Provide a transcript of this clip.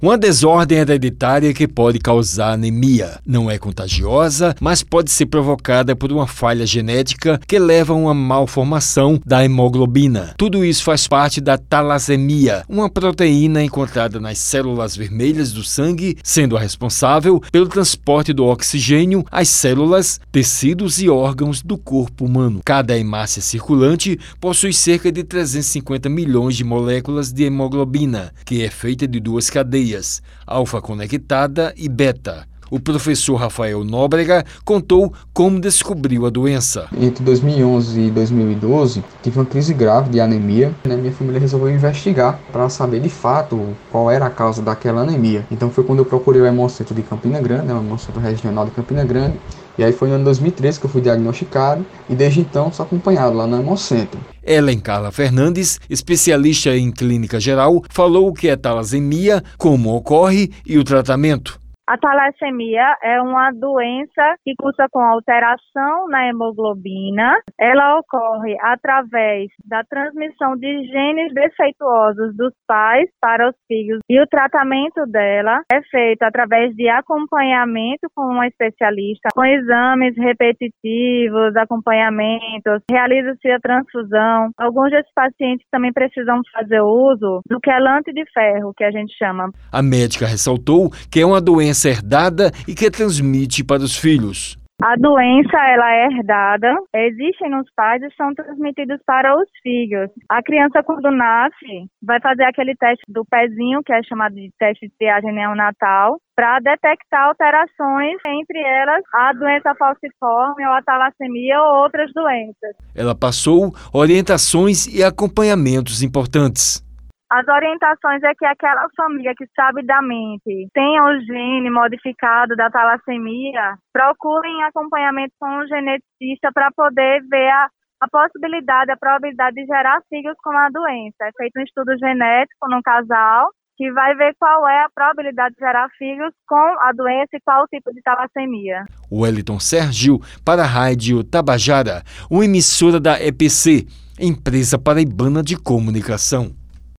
Uma desordem hereditária que pode causar anemia. Não é contagiosa, mas pode ser provocada por uma falha genética que leva a uma malformação da hemoglobina. Tudo isso faz parte da talassemia, uma proteína encontrada nas células vermelhas do sangue, sendo a responsável pelo transporte do oxigênio às células, tecidos e órgãos do corpo humano. Cada hemácia circulante possui cerca de 350 milhões de moléculas de hemoglobina, que é feita de duas cadeias alfa conectada e beta. O professor Rafael Nóbrega contou como descobriu a doença. Entre 2011 e 2012, tive uma crise grave de anemia. Né? Minha família resolveu investigar para saber de fato qual era a causa daquela anemia. Então foi quando eu procurei o Hemocentro de Campina Grande, né? o Hemocentro Regional de Campina Grande, e aí foi no ano 2013 que eu fui diagnosticado e desde então sou acompanhado lá no Hemocentro. Ellen Carla Fernandes, especialista em clínica geral, falou o que é talassemia, como ocorre e o tratamento. A talassemia é uma doença que cursa com alteração na hemoglobina. Ela ocorre através da transmissão de genes defeituosos dos pais para os filhos e o tratamento dela é feito através de acompanhamento com um especialista, com exames repetitivos, acompanhamentos, realiza-se a transfusão. Alguns desses pacientes também precisam fazer uso do quelante de ferro, que a gente chama. A médica ressaltou que é uma doença doença herdada e que transmite para os filhos. A doença ela é herdada, existem nos pais e são transmitidos para os filhos. A criança quando nasce vai fazer aquele teste do pezinho, que é chamado de teste de triagem neonatal, para detectar alterações, entre elas a doença falciforme ou a talassemia ou outras doenças. Ela passou orientações e acompanhamentos importantes. As orientações é que aquela família que sabidamente tem o gene modificado da talassemia procurem acompanhamento com um geneticista para poder ver a, a possibilidade, a probabilidade de gerar filhos com a doença. É feito um estudo genético no casal que vai ver qual é a probabilidade de gerar filhos com a doença e qual o tipo de talassemia. Wellington Sergio para a Rádio Tabajara, uma emissora da EPC, Empresa Paraibana de Comunicação.